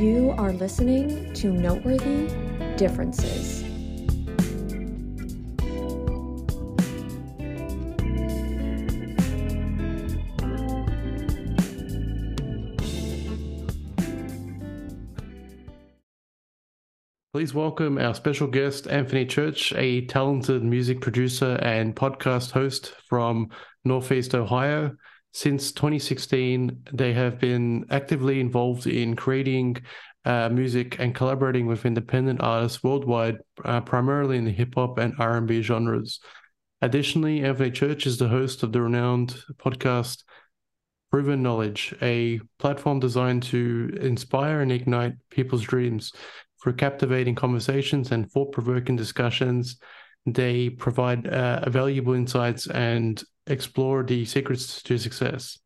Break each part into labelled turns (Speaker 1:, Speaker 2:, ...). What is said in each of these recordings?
Speaker 1: You are listening to Noteworthy Differences.
Speaker 2: Please welcome our special guest, Anthony Church, a talented music producer and podcast host from Northeast Ohio. Since 2016, they have been actively involved in creating uh, music and collaborating with independent artists worldwide, uh, primarily in the hip hop and R&B genres. Additionally, Anthony Church is the host of the renowned podcast Proven Knowledge, a platform designed to inspire and ignite people's dreams through captivating conversations and thought provoking discussions. They provide uh, valuable insights and explore the secrets to success.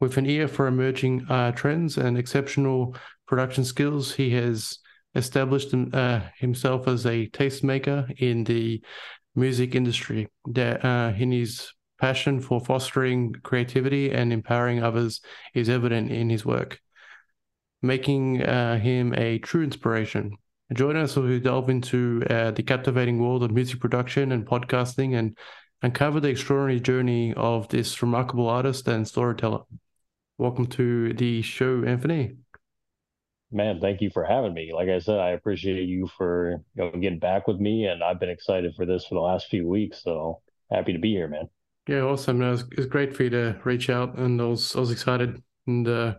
Speaker 2: With an ear for emerging uh, trends and exceptional production skills, he has established uh, himself as a tastemaker in the music industry. That uh, in his passion for fostering creativity and empowering others is evident in his work making uh, him a true inspiration. Join us as we delve into uh, the captivating world of music production and podcasting and uncover the extraordinary journey of this remarkable artist and storyteller. Welcome to the show, Anthony.
Speaker 3: Man, thank you for having me. Like I said, I appreciate you for you know, getting back with me, and I've been excited for this for the last few weeks. So happy to be here, man.
Speaker 2: Yeah, awesome. No, it's, it's great for you to reach out, and I was I was excited and uh,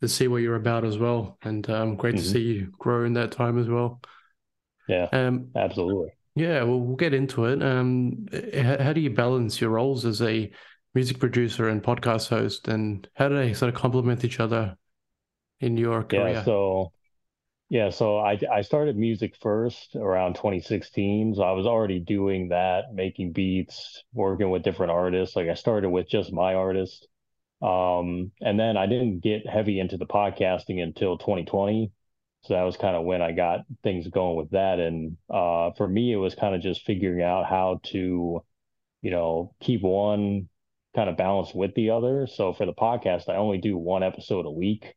Speaker 2: to see what you're about as well. And um, great mm-hmm. to see you grow in that time as well.
Speaker 3: Yeah, um, absolutely.
Speaker 2: Yeah, well, we'll get into it. Um, how, how do you balance your roles as a music producer and podcast host, and how do they sort of complement each other in your career?
Speaker 3: Yeah, so yeah, so I I started music first around 2016. So I was already doing that, making beats, working with different artists. Like I started with just my artist, um, and then I didn't get heavy into the podcasting until 2020. So that was kind of when I got things going with that. And uh, for me, it was kind of just figuring out how to, you know, keep one kind of balanced with the other. So for the podcast, I only do one episode a week.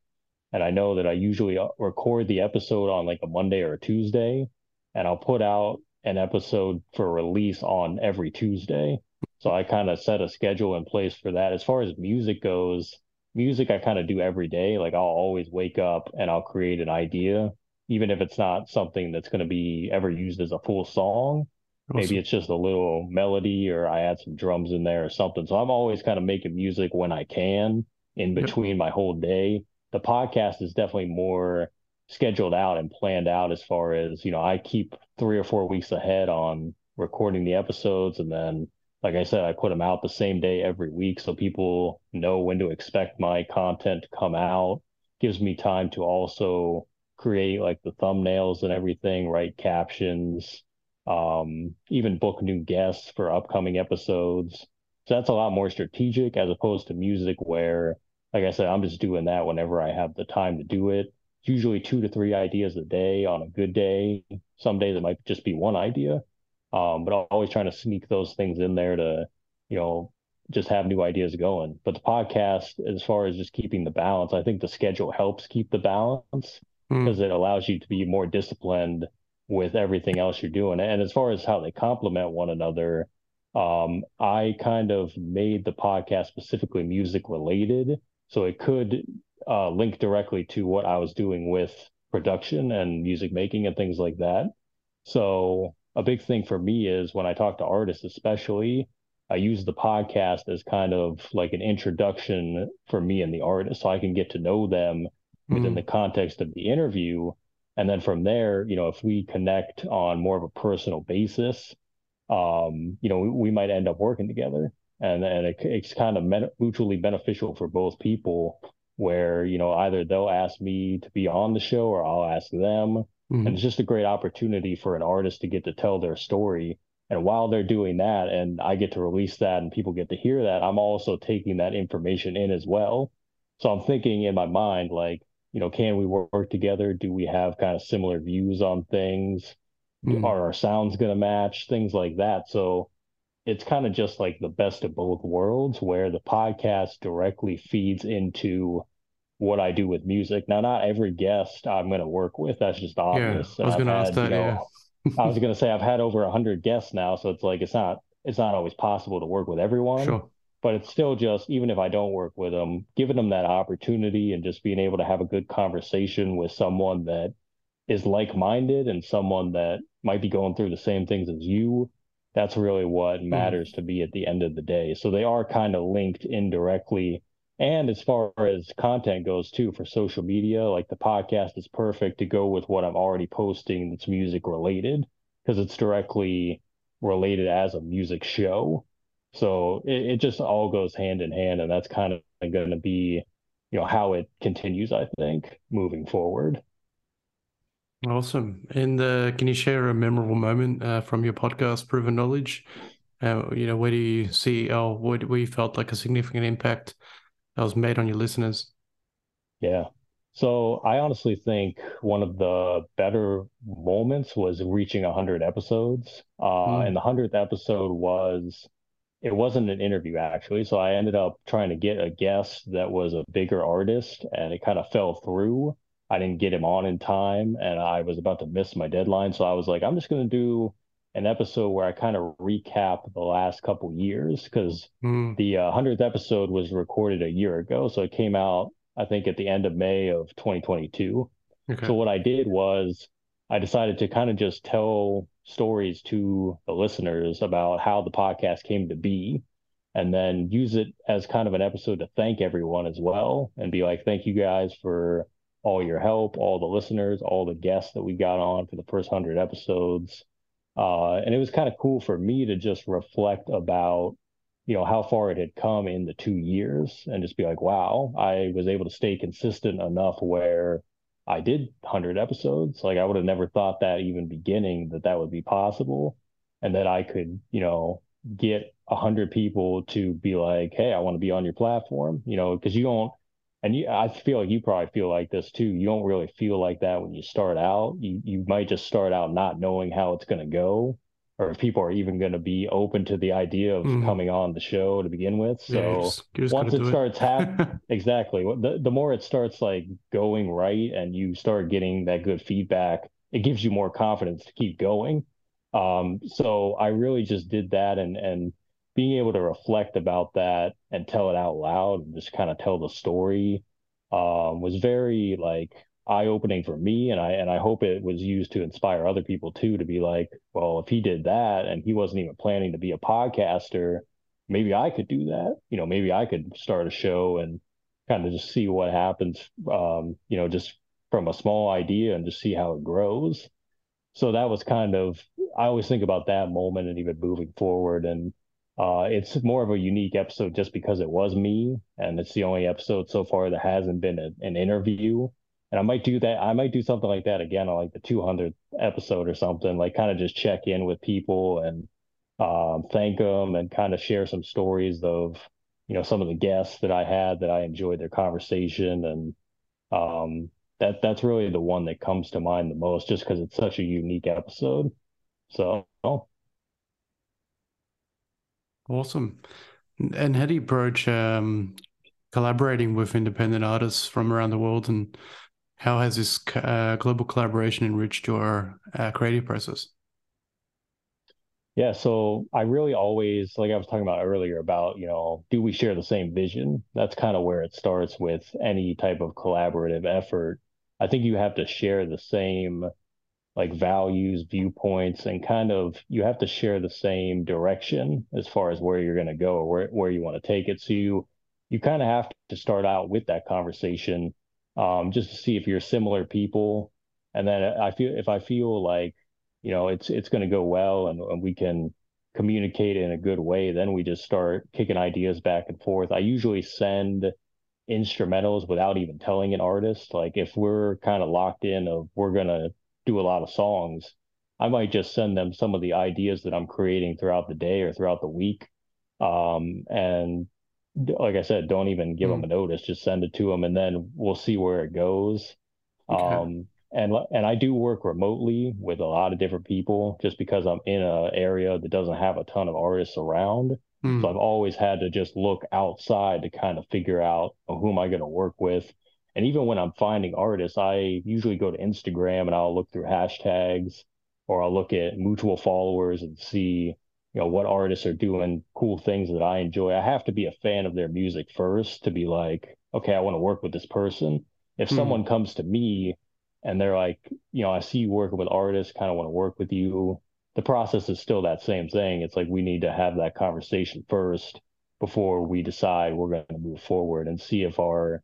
Speaker 3: And I know that I usually uh, record the episode on like a Monday or a Tuesday, and I'll put out an episode for release on every Tuesday. So I kind of set a schedule in place for that. As far as music goes, music I kind of do every day. Like I'll always wake up and I'll create an idea, even if it's not something that's going to be ever used as a full song. Awesome. Maybe it's just a little melody or I add some drums in there or something. So I'm always kind of making music when I can in between yep. my whole day. The podcast is definitely more scheduled out and planned out as far as, you know, I keep three or four weeks ahead on recording the episodes and then like I said, I put them out the same day every week so people know when to expect my content to come out. Gives me time to also create like the thumbnails and everything, write captions, um, even book new guests for upcoming episodes. So that's a lot more strategic as opposed to music where, like I said, I'm just doing that whenever I have the time to do it. Usually two to three ideas a day on a good day. Some days it might just be one idea. Um, but always trying to sneak those things in there to, you know, just have new ideas going. But the podcast, as far as just keeping the balance, I think the schedule helps keep the balance mm. because it allows you to be more disciplined with everything else you're doing. And as far as how they complement one another, um, I kind of made the podcast specifically music related. So it could uh, link directly to what I was doing with production and music making and things like that. So a big thing for me is when I talk to artists, especially, I use the podcast as kind of like an introduction for me and the artist so I can get to know them within mm. the context of the interview. And then from there, you know, if we connect on more of a personal basis, um, you know, we, we might end up working together. And, and it, it's kind of mutually beneficial for both people where, you know, either they'll ask me to be on the show or I'll ask them Mm-hmm. And it's just a great opportunity for an artist to get to tell their story. And while they're doing that, and I get to release that and people get to hear that, I'm also taking that information in as well. So I'm thinking in my mind, like, you know, can we work together? Do we have kind of similar views on things? Mm-hmm. Are our sounds going to match? Things like that. So it's kind of just like the best of both worlds where the podcast directly feeds into what I do with music. Now, not every guest I'm going to work with. That's just obvious.
Speaker 2: Yeah, I was going to ask that. You know,
Speaker 3: yeah. I was going to say I've had over a hundred guests now, so it's like it's not it's not always possible to work with everyone.
Speaker 2: Sure.
Speaker 3: But it's still just even if I don't work with them, giving them that opportunity and just being able to have a good conversation with someone that is like minded and someone that might be going through the same things as you. That's really what hmm. matters mm. to me at the end of the day. So they are kind of linked indirectly and as far as content goes too for social media, like the podcast is perfect to go with what I'm already posting that's music related because it's directly related as a music show. So it, it just all goes hand in hand, and that's kind of going to be, you know, how it continues. I think moving forward.
Speaker 2: Awesome. And uh, can you share a memorable moment uh, from your podcast, Proven Knowledge? Uh, you know, where do you see, or where, where you felt like a significant impact that was made on your listeners?
Speaker 3: Yeah. So I honestly think one of the better moments was reaching 100 episodes. Uh, mm. And the 100th episode was, it wasn't an interview actually. So I ended up trying to get a guest that was a bigger artist and it kind of fell through. I didn't get him on in time and I was about to miss my deadline. So I was like, I'm just going to do an episode where I kind of recap the last couple years because mm. the uh, 100th episode was recorded a year ago. So it came out, I think, at the end of May of 2022. Okay. So what I did was I decided to kind of just tell stories to the listeners about how the podcast came to be and then use it as kind of an episode to thank everyone as well and be like, thank you guys for all your help, all the listeners, all the guests that we got on for the first 100 episodes. Uh, and it was kind of cool for me to just reflect about, you know, how far it had come in the two years and just be like, wow, I was able to stay consistent enough where I did 100 episodes. Like I would have never thought that even beginning that that would be possible and that I could, you know, get 100 people to be like, hey, I want to be on your platform, you know, because you don't and you, I feel like you probably feel like this too. You don't really feel like that when you start out. You you might just start out not knowing how it's going to go, or if people are even going to be open to the idea of mm. coming on the show to begin with. So yeah, you're just, you're just once it starts happening, exactly. The the more it starts like going right, and you start getting that good feedback, it gives you more confidence to keep going. Um, so I really just did that, and and being able to reflect about that and tell it out loud and just kind of tell the story um, was very like eye opening for me and I and I hope it was used to inspire other people too to be like, well, if he did that and he wasn't even planning to be a podcaster, maybe I could do that. You know, maybe I could start a show and kind of just see what happens um, you know, just from a small idea and just see how it grows. So that was kind of I always think about that moment and even moving forward and uh, it's more of a unique episode just because it was me, and it's the only episode so far that hasn't been a, an interview. And I might do that. I might do something like that again on like the 200th episode or something, like kind of just check in with people and um, thank them and kind of share some stories of, you know, some of the guests that I had that I enjoyed their conversation. And um, that that's really the one that comes to mind the most just because it's such a unique episode. So,
Speaker 2: Awesome. And how do you approach um, collaborating with independent artists from around the world, and how has this uh, global collaboration enriched your uh, creative process?
Speaker 3: Yeah, so I really always, like I was talking about earlier, about, you know, do we share the same vision? That's kind of where it starts with any type of collaborative effort. I think you have to share the same like values, viewpoints, and kind of you have to share the same direction as far as where you're going to go or where, where you want to take it. So you you kind of have to start out with that conversation um, just to see if you're similar people. And then I feel if I feel like you know it's it's going to go well and, and we can communicate in a good way, then we just start kicking ideas back and forth. I usually send instrumentals without even telling an artist. Like if we're kind of locked in of we're gonna do a lot of songs, I might just send them some of the ideas that I'm creating throughout the day or throughout the week. Um, and like I said, don't even give mm. them a notice, just send it to them and then we'll see where it goes. Okay. Um, and and I do work remotely with a lot of different people just because I'm in an area that doesn't have a ton of artists around. Mm. So I've always had to just look outside to kind of figure out who am I going to work with And even when I'm finding artists, I usually go to Instagram and I'll look through hashtags or I'll look at mutual followers and see, you know, what artists are doing cool things that I enjoy. I have to be a fan of their music first to be like, okay, I want to work with this person. If mm. someone comes to me and they're like, you know, I see you working with artists, kind of want to work with you. The process is still that same thing. It's like we need to have that conversation first before we decide we're going to move forward and see if our,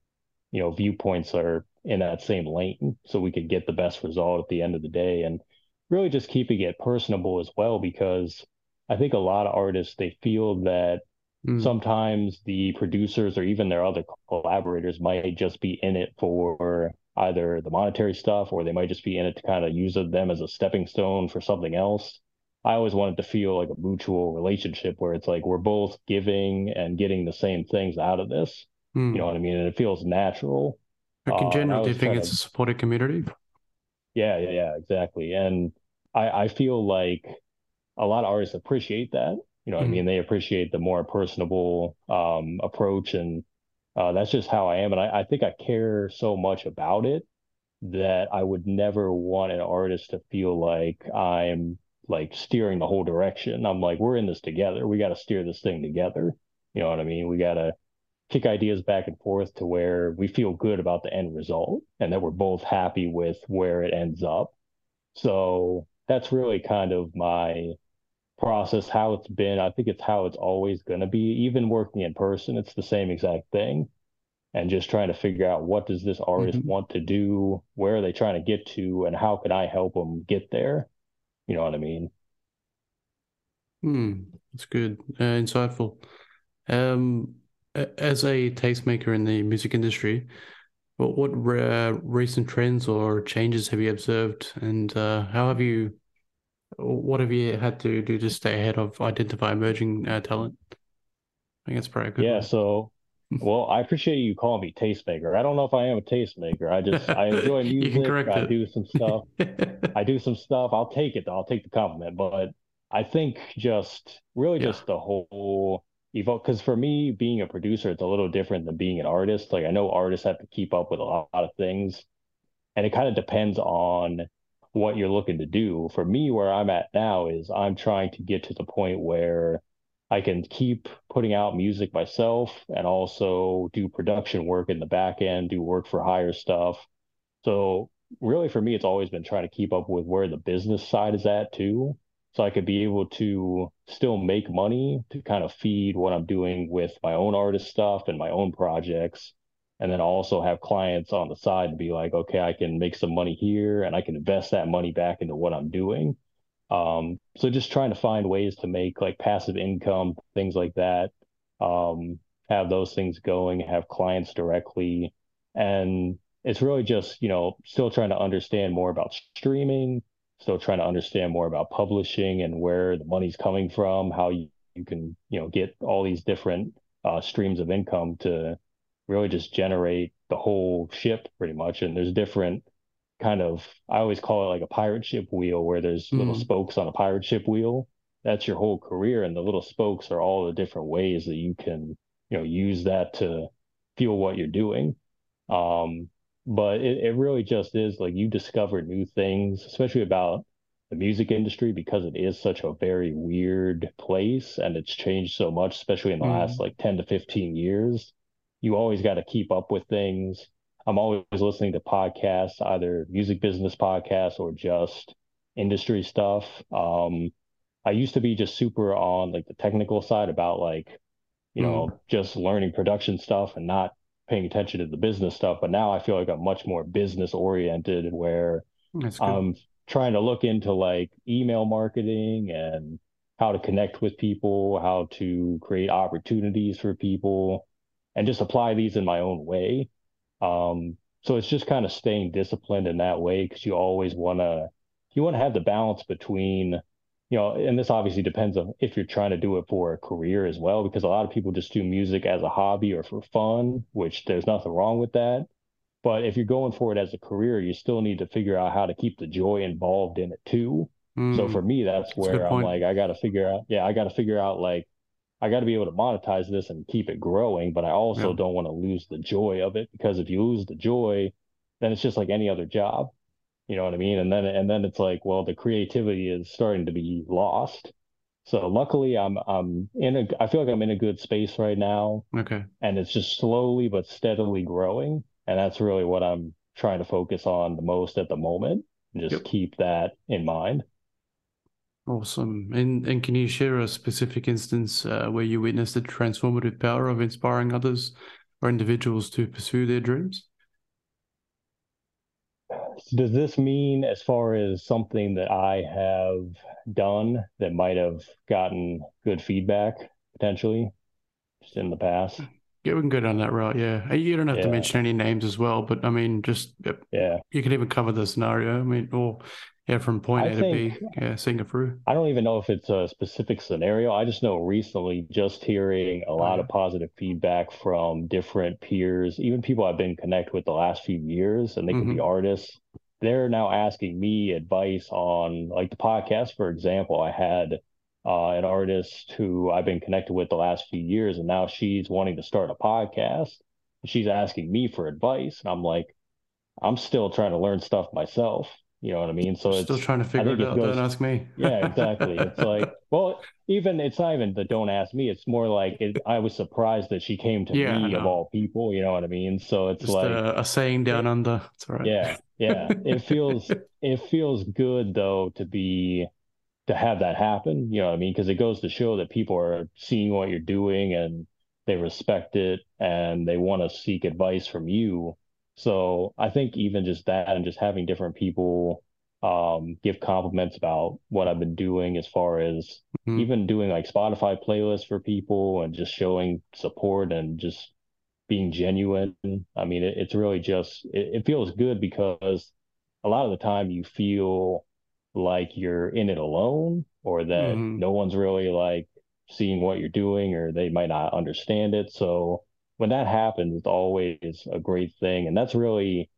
Speaker 3: you know, viewpoints are in that same lane so we could get the best result at the end of the day. And really just keeping it personable as well, because I think a lot of artists, they feel that mm. sometimes the producers or even their other collaborators might just be in it for either the monetary stuff or they might just be in it to kind of use them as a stepping stone for something else. I always wanted to feel like a mutual relationship where it's like we're both giving and getting the same things out of this. Mm. You know what I mean? And it feels natural.
Speaker 2: Uh, general, uh, do you think it's a supportive community?
Speaker 3: Yeah, yeah, yeah, exactly. And I, I feel like a lot of artists appreciate that. You know, mm. I hmm. mean, they appreciate the more personable um, approach and uh, that's just how I am. And I, I think I care so much about it that I would never want an artist to feel like I'm like steering the whole direction. I'm like, we're in this together. We got to steer this thing together. You know what I mean? We got to kick ideas back and forth to where we feel good about the end result and that we're both happy with where it ends up. So that's really kind of my process, how it's been. I think it's how it's always going to be. Even working in person, it's the same exact thing. And just trying to figure out what does this artist mm-hmm. want to do? Where are they trying to get to? And how can I help them get there? You know what I mean?
Speaker 2: Hmm, that's good. Uh, insightful. Um, as a tastemaker in the music industry, what what uh, recent trends or changes have you observed, and uh, how have you what have you had to do to stay ahead of identify emerging uh, talent? I think it's pretty good.
Speaker 3: Yeah. So, well, I appreciate you calling me tastemaker. I don't know if I am a tastemaker. I just I enjoy music. I it. do some stuff. I do some stuff. I'll take it. I'll take the compliment. But I think just really yeah. just the whole evolve because for me being a producer it's a little different than being an artist like i know artists have to keep up with a lot of things and it kind of depends on what you're looking to do. For me, where I'm at now is I'm trying to get to the point where I can keep putting out music myself and also do production work in the back end, do work for hire stuff. So really for me, it's always been trying to keep up with where the business side is at too. So I could be able to still make money to kind of feed what I'm doing with my own artist stuff and my own projects and then also have clients on the side to be like, okay, I can make some money here and I can invest that money back into what I'm doing. Um, so just trying to find ways to make like passive income, things like that. Um, have those things going, have clients directly. And it's really just, you know, still trying to understand more about streaming, still trying to understand more about publishing and where the money's coming from, how you, you can, you know, get all these different uh, streams of income to really just generate the whole ship pretty much. And there's different kind of I always call it like a pirate ship wheel where there's mm. little spokes on a pirate ship wheel. That's your whole career. And the little spokes are all the different ways that you can, you know, use that to fuel what you're doing. Um, but it, it really just is like you discover new things, especially about the music industry because it is such a very weird place and it's changed so much, especially in the mm. last like 10 to 15 years you always got to keep up with things. I'm always listening to podcasts, either music business podcasts or just industry stuff. Um, I used to be just super on like the technical side about like, you mm. know, just learning production stuff and not paying attention to the business stuff. But now I feel like I'm much more business oriented where I'm trying to look into like email marketing and how to connect with people, how to create opportunities for people and just apply these in my own way. Um, so it's just kind of staying disciplined in that way because you always want to you want to have the balance between you know and this obviously depends on if you're trying to do it for a career as well because a lot of people just do music as a hobby or for fun which there's nothing wrong with that but if you're going for it as a career you still need to figure out how to keep the joy involved in it too mm, so for me that's where that's i'm like i got to figure out yeah i got to figure out like I got to be able to monetize this and keep it growing, but I also
Speaker 2: Yeah.
Speaker 3: don't want to lose the joy of it because if you lose the joy, then it's just like any other job. You know what I mean? And then and then it's like, well, the creativity is starting to be lost. So luckily I'm I'm in a I feel like I'm in a good space right now
Speaker 2: Okay.
Speaker 3: and it's just slowly but steadily growing. And that's really what I'm trying to focus on the most at the moment. And just
Speaker 2: Yep.
Speaker 3: keep that in mind.
Speaker 2: Awesome. And and can you share a specific instance uh, where you witnessed the transformative power of inspiring others or individuals to pursue their dreams?
Speaker 3: Does this mean as far as something that I have done that might have gotten good feedback potentially just in the past?
Speaker 2: Yeah, we can go down that route. Yeah, Uh, you don't have to mention any names as well, but I mean, just
Speaker 3: Yeah.
Speaker 2: you can even cover the scenario. I mean, or yeah, from point
Speaker 3: I
Speaker 2: A to B,
Speaker 3: think
Speaker 2: yeah, seeing it through.
Speaker 3: I don't even know if it's a specific scenario. I just know recently just hearing a lot of positive feedback from different peers, even people I've been connected with the last few years, and they can be artists. They're now asking me advice on like the podcast, for example. I had uh, an artist who I've been connected with the last few years, and now she's wanting to start a podcast. She's asking me for advice, and I'm like, I'm still trying to learn stuff myself. You know what I mean? So
Speaker 2: Still
Speaker 3: it's, still
Speaker 2: trying to figure it
Speaker 3: it
Speaker 2: out. Don't ask me.
Speaker 3: yeah, exactly. It's like, well, even it's not even the don't ask me. It's more like it, I was surprised that she came to
Speaker 2: Yeah,
Speaker 3: me of all people. You know what I mean? So it's
Speaker 2: Just
Speaker 3: like,
Speaker 2: a, a saying down
Speaker 3: it,
Speaker 2: under. It's all right.
Speaker 3: yeah, yeah. It feels it feels good though to be to have that happen. You know what I mean? Because it goes to show that people are seeing what you're doing and they respect it and they want to seek advice from you. So I think even just that and just having different people um, give compliments about what I've been doing as far as
Speaker 2: Mhm.
Speaker 3: even doing like Spotify playlists for people and just showing support and just being genuine. I mean, it, it's really just it, it feels good because a lot of the time you feel like you're in it alone or that
Speaker 2: Mhm.
Speaker 3: no one's really like seeing what you're doing or they might not understand it. So when that happens, it's always a great thing. And that's really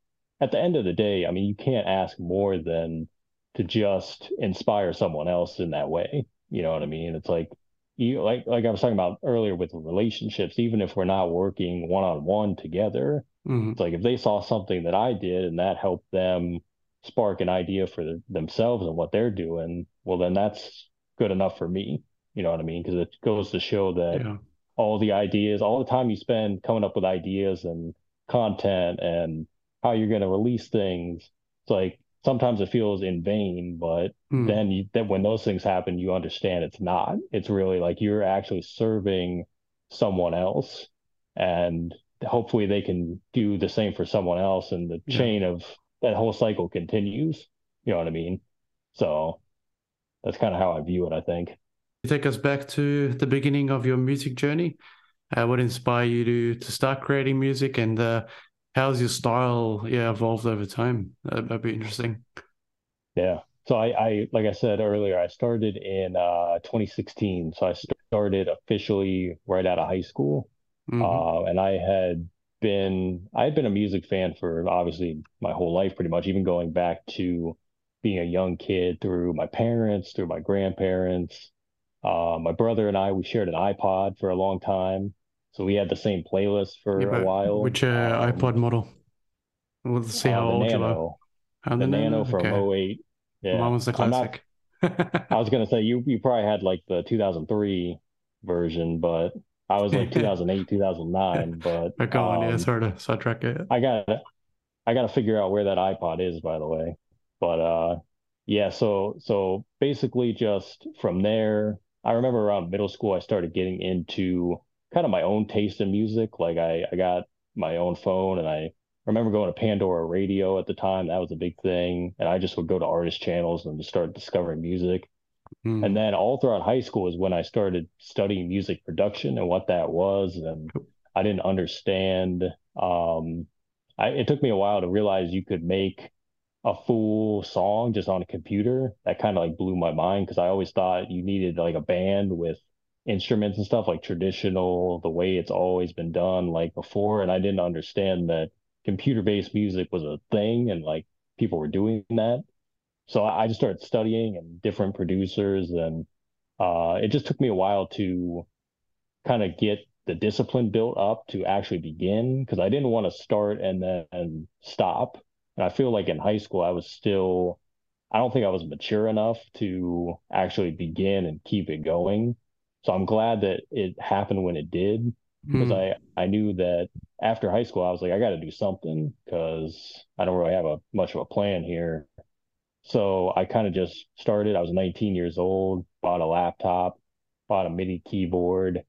Speaker 3: at the end of the day, I mean, you can't ask more than to just inspire someone else in that way. You know what I mean? It's like you like like I was talking about earlier with relationships, even if we're not working one on one together,
Speaker 2: Mhm.
Speaker 3: it's like if they saw something that I did and that helped them spark an idea for the, themselves and what they're doing, well, then that's good enough for me. You know what I mean? Because it goes to show that
Speaker 2: Yeah.
Speaker 3: all the ideas, all the time you spend coming up with ideas and content and how you're going to release things, it's like sometimes it feels in vain, but
Speaker 2: Mm.
Speaker 3: then you, then when those things happen, you understand it's not. It's really like you're actually serving someone else, and hopefully they can do the same for someone else, and the
Speaker 2: Yeah.
Speaker 3: chain of that whole cycle continues. You know what I mean? So that's kind of how I view it, I think.
Speaker 2: Take us back to the beginning of your music journey. Uh, what inspired you to to start creating music, and uh, how's your style yeah evolved over time? That, that'd be interesting.
Speaker 3: Yeah. So I, I, like I said earlier, I started in uh 2016. So I started officially right out of high school.
Speaker 2: hmm
Speaker 3: Uh, and I had been, I had been a music fan for obviously my whole life, pretty much, even going back to being a young kid through my parents, through my grandparents. Uh, my brother and I, we shared an iPod for a long time. So we had the same playlist
Speaker 2: Yeah,
Speaker 3: for a while.
Speaker 2: which uh,
Speaker 3: Um,
Speaker 2: iPod model? We'll see
Speaker 3: uh,
Speaker 2: how
Speaker 3: the
Speaker 2: old you are.
Speaker 3: Nano, the
Speaker 2: the Nano.
Speaker 3: Nano from
Speaker 2: Okay,
Speaker 3: 08.
Speaker 2: mine
Speaker 3: Yeah.
Speaker 2: was the
Speaker 3: I'm not
Speaker 2: classic.
Speaker 3: I was gonna say you you probably had like the 2003 version, but I was like 2008, 2009. But
Speaker 2: But go on, yeah,
Speaker 3: um,
Speaker 2: sorry to sidetrack it.
Speaker 3: I got I got to figure out where that iPod is, by the way. But uh, yeah. So so basically, just from there, I remember around middle school, I started getting into kind of my own taste in music. Like I I got my own phone, and I remember going to Pandora Radio at the time. That was a big thing, and I just would go to artist channels and just start discovering music.
Speaker 2: Mm.
Speaker 3: And then all throughout high school is when I started studying music production and what that was. And I didn't understand. Um, I, it took me a while to realize you could make a full song just on a computer. That kind of like blew my mind because I always thought you needed like a band with instruments and stuff like traditional, the way it's always been done like before. And I didn't understand that computer-based music was a thing and like people were doing that. So I just started studying and different producers, and uh, it just took me a while to kind of get the discipline built up to actually begin because I didn't want to start and then stop. And I feel like in high school, I was still, I don't think I was mature enough to actually begin and keep it going. So I'm glad that it happened when it did because mm. I, I knew that after high school, I was like, I got to do something because I don't really have a much of a plan here. So I kind of just started. I was 19 years old, bought a laptop, bought a MIDI keyboard,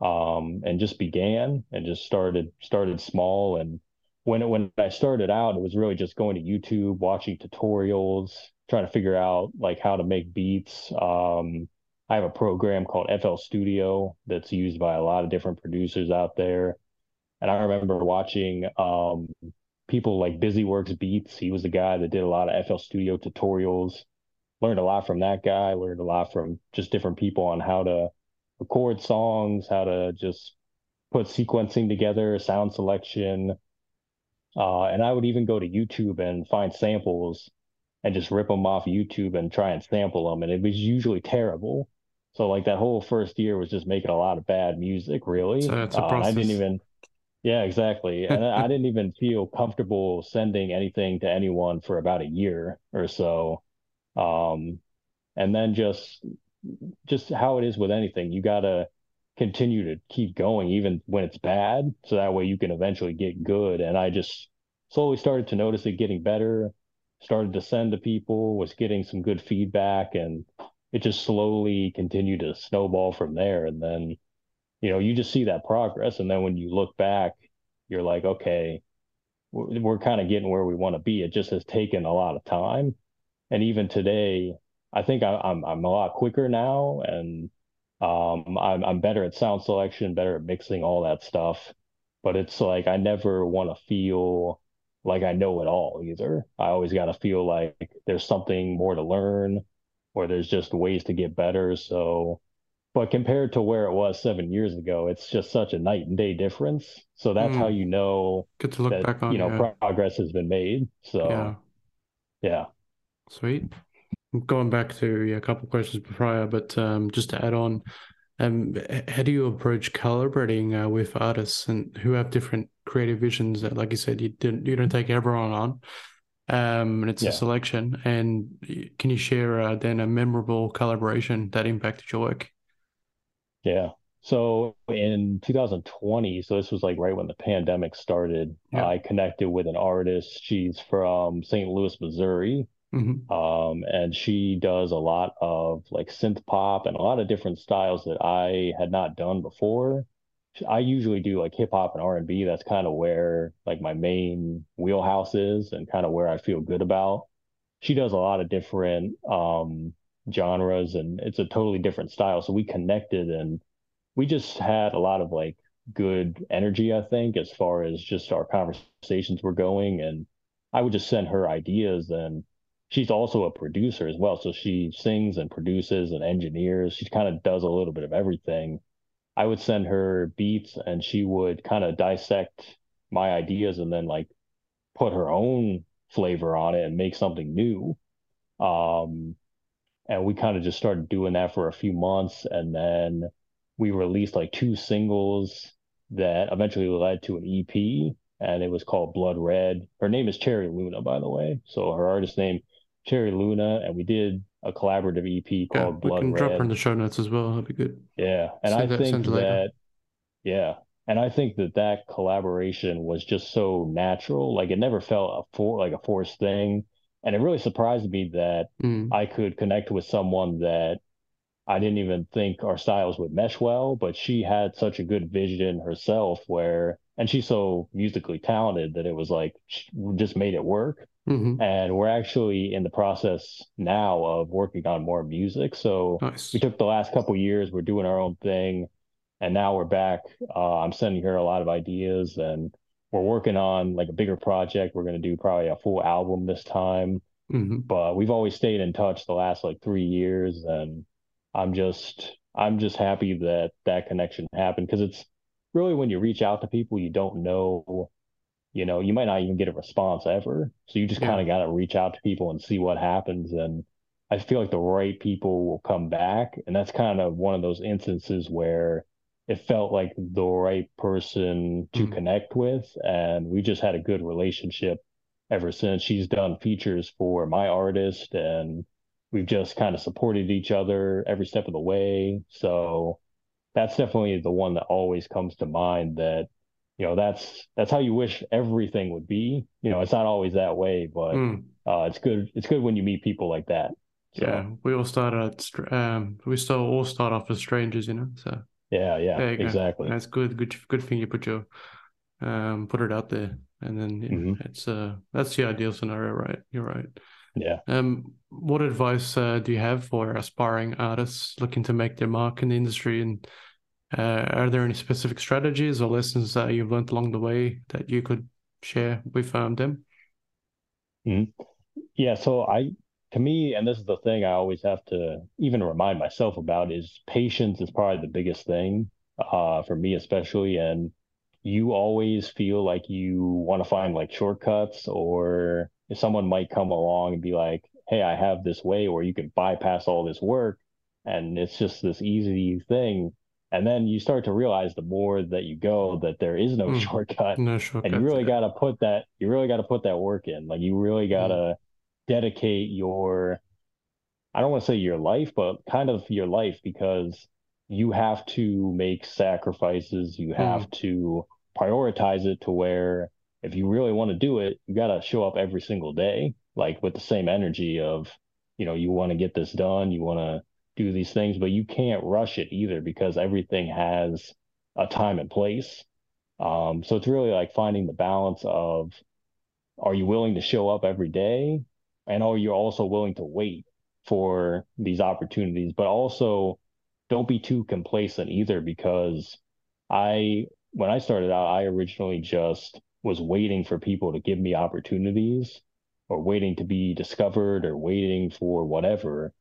Speaker 3: um, and just began and just started started small. And when it, when I started out, it was really just going to YouTube, watching tutorials, trying to figure out like how to make beats. Um, I have a program called FL Studio that's used by a lot of different producers out there. And I remember watching um, people like BusyWorks Beats. He was the guy that did a lot of FL Studio tutorials. Learned a lot from that guy. Learned a lot from just different people on how to record songs, how to just put sequencing together, sound selection. Uh, and I would even go to YouTube and find samples and just rip them off YouTube and try and sample them. And it was usually terrible. So like that whole first year was just making a lot of bad music, really.
Speaker 2: So it's a process.
Speaker 3: Uh, I didn't even, yeah, exactly. And I didn't even feel comfortable sending anything to anyone for about a year or so. Um, and then just just how it is with anything. You got to continue to keep going even when it's bad. So that way you can eventually get good. And I just slowly started to notice it getting better, started to send to people, was getting some good feedback. And it just slowly continued to snowball from there. And then, you know, you just see that progress. And then when you look back, you're like, okay, we're, we're kind of getting where we want to be. It just has taken a lot of time. And even today, I think I, am I'm, I'm a lot quicker now, and um, I'm I'm better at sound selection, better at mixing all that stuff. But it's like I never want to feel like I know it all either. I always got to feel like there's something more to learn, or there's just ways to get better. So, but compared to where it was seven years ago, it's just such a night and day difference. So that's mm. how you know
Speaker 2: Good to look
Speaker 3: that,
Speaker 2: back on.
Speaker 3: You know,
Speaker 2: yeah.
Speaker 3: progress has been made. So, yeah. yeah.
Speaker 2: Sweet going back to yeah, a couple questions prior, but um, just to add on, um, how do you approach collaborating uh, with artists and who have different creative visions? That, like you said, you didn't you don't take everyone on, um, and it's yeah. a selection. And can you share uh, then a memorable collaboration that impacted your work?
Speaker 3: Yeah. So in 2020, so this was like right when the pandemic started, yeah. I connected with an artist. She's from St. Louis, Missouri. Mm-hmm. Um, and she does a lot of like synth pop and a lot of different styles that I had not done before. I usually do like hip hop and R and B. That's kind of where like my main wheelhouse is and kind of where I feel good about. She does a lot of different um, genres and it's a totally different style. So we connected and we just had a lot of like good energy, I think, as far as just our conversations were going. And I would just send her ideas and she's also a producer as well. So she sings and produces and engineers. She kind of does a little bit of everything. I would send her beats and she would kind of dissect my ideas and then like put her own flavor on it and make something new. Um, and we kind of just started doing that for a few months. And then we released like two singles that eventually led to an EP and it was called Blood Red. Her name is Cherry Luna, by the way. So her artist name Cherry Luna, and we did a collaborative EP called yeah, Blood
Speaker 2: we can
Speaker 3: Red.
Speaker 2: drop her in the show notes as well. That'd be good.
Speaker 3: Yeah, and I that, think that, yeah, and I think that that collaboration was just so natural. Like it never felt a for like a forced thing, and it really surprised me that mm. I could connect with someone that I didn't even think our styles would mesh well. But she had such a good vision herself, where and she's so musically talented that it was like just made it work. Mm-hmm. And we're actually in the process now of working on more music. So nice. we took the last couple years, we're doing our own thing, and now we're back. Uh, I'm sending her a lot of ideas, and we're working on like a bigger project. We're going to do probably a full album this time. Mm-hmm. But we've always stayed in touch the last like three years, and I'm just I'm just happy that that connection happened because it's really when you reach out to people you don't know you know, you might not even get a response ever. So you just yeah. kind of got to reach out to people and see what happens. And I feel like the right people will come back. And that's kind of one of those instances where it felt like the right person to
Speaker 2: Mm.
Speaker 3: connect with. And we just had a good relationship ever since. She's done features for my artist, and we've just kind of supported each other every step of the way. So that's definitely the one that always comes to mind that, you know, that's that's how you wish everything would be. You know, it's not always that way, but
Speaker 2: Mm.
Speaker 3: uh, it's good. It's good when you meet people like that. So,
Speaker 2: Yeah, we all started at um, we still all start off as strangers, you know. So
Speaker 3: yeah, yeah,
Speaker 2: you go.
Speaker 3: exactly.
Speaker 2: That's good. Good, good thing you put your um put it out there, and then yeah,
Speaker 3: Mhm.
Speaker 2: it's uh that's the ideal scenario, right? You're right.
Speaker 3: Yeah.
Speaker 2: Um, what advice uh, do you have for aspiring artists looking to make their mark in the industry? And uh, are there any specific strategies or lessons that you've learned along the way that you could share with um, them?
Speaker 3: Yeah, so I, to me, and this is the thing I always have to even remind myself about is patience is probably the biggest thing, uh, for me especially. And you always feel like you want to find like shortcuts, or if someone might come along and be like, "Hey, I have this way where you can bypass all this work," and it's just this easy thing. And then you start to realize the more that you go that there is no
Speaker 2: Mm.
Speaker 3: shortcut
Speaker 2: No
Speaker 3: shortcut.
Speaker 2: and
Speaker 3: you really
Speaker 2: there.
Speaker 3: got to put that you really got to put that work in like you really got to dedicate your i don't want to say your life but kind of your life because you have to make sacrifices. You have to prioritize it to where if you really want to do it you got to show up every single day like with the same energy of you know you want to get this done you want to do these things but you can't rush it either because everything has a time and place. Um, so it's really like finding the balance of are you willing to show up every day? And are you're also willing to wait for these opportunities? But also don't be too complacent either because I, when I started out, I originally just was waiting for people to give me opportunities or waiting to be discovered or waiting for whatever.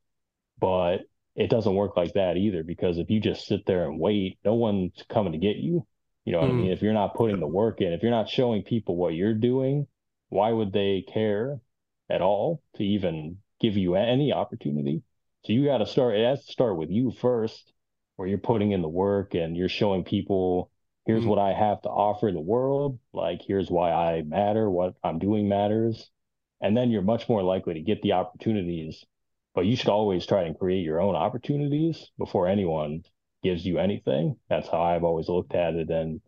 Speaker 3: But it doesn't work like that either because if you just sit there and wait, no one's coming to get you. You know what I
Speaker 2: Mm.
Speaker 3: mean? If you're not putting the work in, if you're not showing people what you're doing, why would they care at all to even give you any opportunity? So you got to start, it has to start with you first, where you're putting in the work and you're showing people, here's
Speaker 2: Mm.
Speaker 3: what I have to offer the world. Like, here's why I matter, what I'm doing matters. And then you're much more likely to get the opportunities. But you should always try and create your own opportunities before anyone gives you anything. That's how I've always looked at it. And,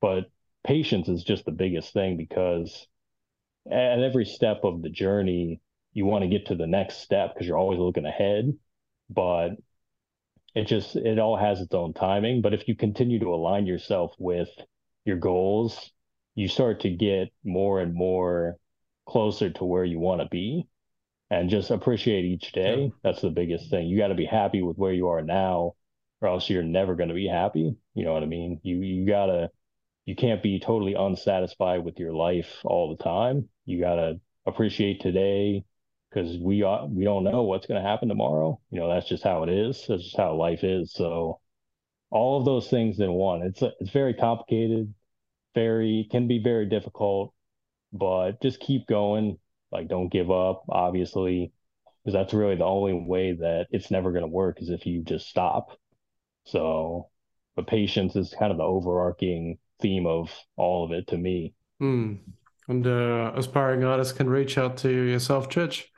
Speaker 3: but patience is just the biggest thing because at every step of the journey, you want to get to the next step because you're always looking ahead. But it just, it all has its own timing. But if you continue to align yourself with your goals, you start to get more and more closer to where you want to be and just appreciate each day.
Speaker 2: Yeah.
Speaker 3: That's the biggest thing. You got to be happy with where you are now, or else you're never going to be happy. You know what I mean? You you gotta you can't be totally unsatisfied with your life all the time. You gotta appreciate today because we are we don't know what's to happen tomorrow. You know that's just how it is. That's just how life is. So all of those things in one. It's it's very complicated, very can be very difficult, but just keep going. Like don't give up. Obviously, because that's really the only way that it's never to work is if you just stop. So, but patience is kind of the overarching theme of all of it to me.
Speaker 2: Mm. And uh, aspiring artists can reach out to yourself, Church.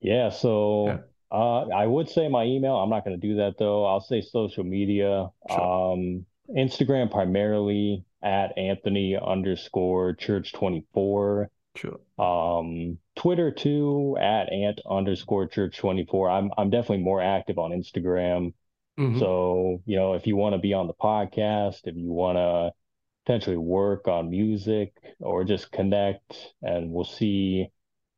Speaker 3: Yeah. So,
Speaker 2: Yeah.
Speaker 3: uh, I would say my email. I'm not going to do that though. I'll say social media.
Speaker 2: Sure.
Speaker 3: Um, Instagram primarily at Anthony underscore church 24.
Speaker 2: Sure.
Speaker 3: Um, Twitter too at ant underscore church 24. I'm I'm definitely more active on Instagram.
Speaker 2: Mhm.
Speaker 3: So, you know, if you want to be on the podcast, if you want to potentially work on music or just connect, and we'll see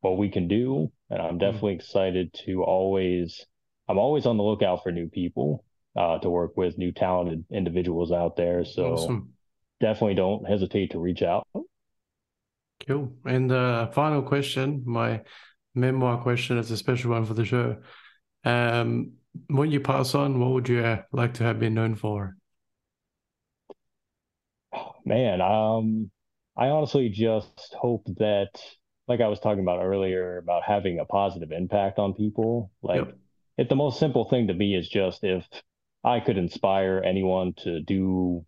Speaker 3: what we can do. And I'm definitely excited to always, I'm always on the lookout for new people uh, to work with, new talented individuals out there. So
Speaker 2: Awesome.
Speaker 3: definitely don't hesitate to reach out.
Speaker 2: Cool. And uh, final question, my memoir question is a special one for the show. Um, when you pass on, what would you uh, like to have been known for?
Speaker 3: Man, um, I honestly just hope that, like I was talking about earlier, about having a positive impact on people. Like,
Speaker 2: Yep.
Speaker 3: it, the most simple thing to me is just if I could inspire anyone to do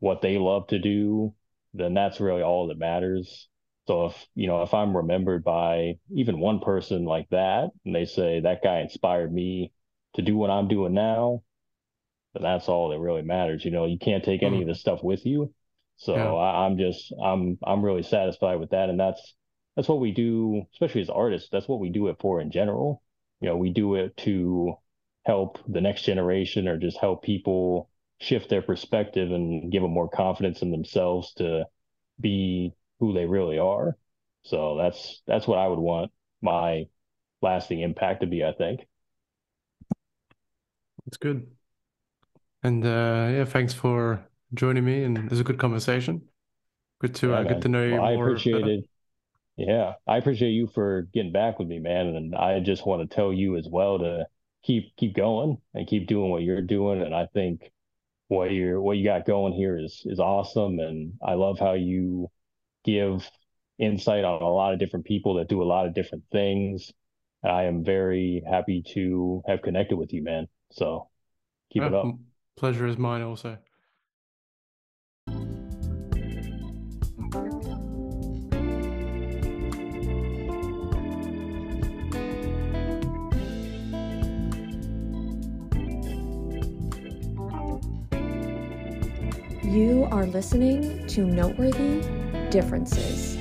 Speaker 3: what they love to do, then that's really all that matters. So if, you know, if I'm remembered by even one person like that, and they say that guy inspired me to do what I'm doing now, then that's all that really matters. You know, you can't take any mm. of this stuff with you. So yeah. I, I'm just I'm I'm really satisfied with that. And that's that's what we do, especially as artists, that's what we do it for in general. You know, we do it to help the next generation or just help people shift their perspective and give them more confidence in themselves to be who they really are. So that's that's what I would want my lasting impact to be, I think.
Speaker 2: That's good. And uh, yeah, thanks for joining me, and it's a good conversation. Good to yeah, uh, get to know you well,
Speaker 3: I appreciate it. Yeah, I appreciate you for getting back with me, man. And I just want to tell you as well to keep keep going and keep doing what you're doing. And I think what you're what you got going here is is awesome. And I love how you give insight on a lot of different people that do a lot of different things. I am very happy to have connected with you, man. So keep it up.
Speaker 2: Pleasure is mine also.
Speaker 1: You are listening to Noteworthy Differences.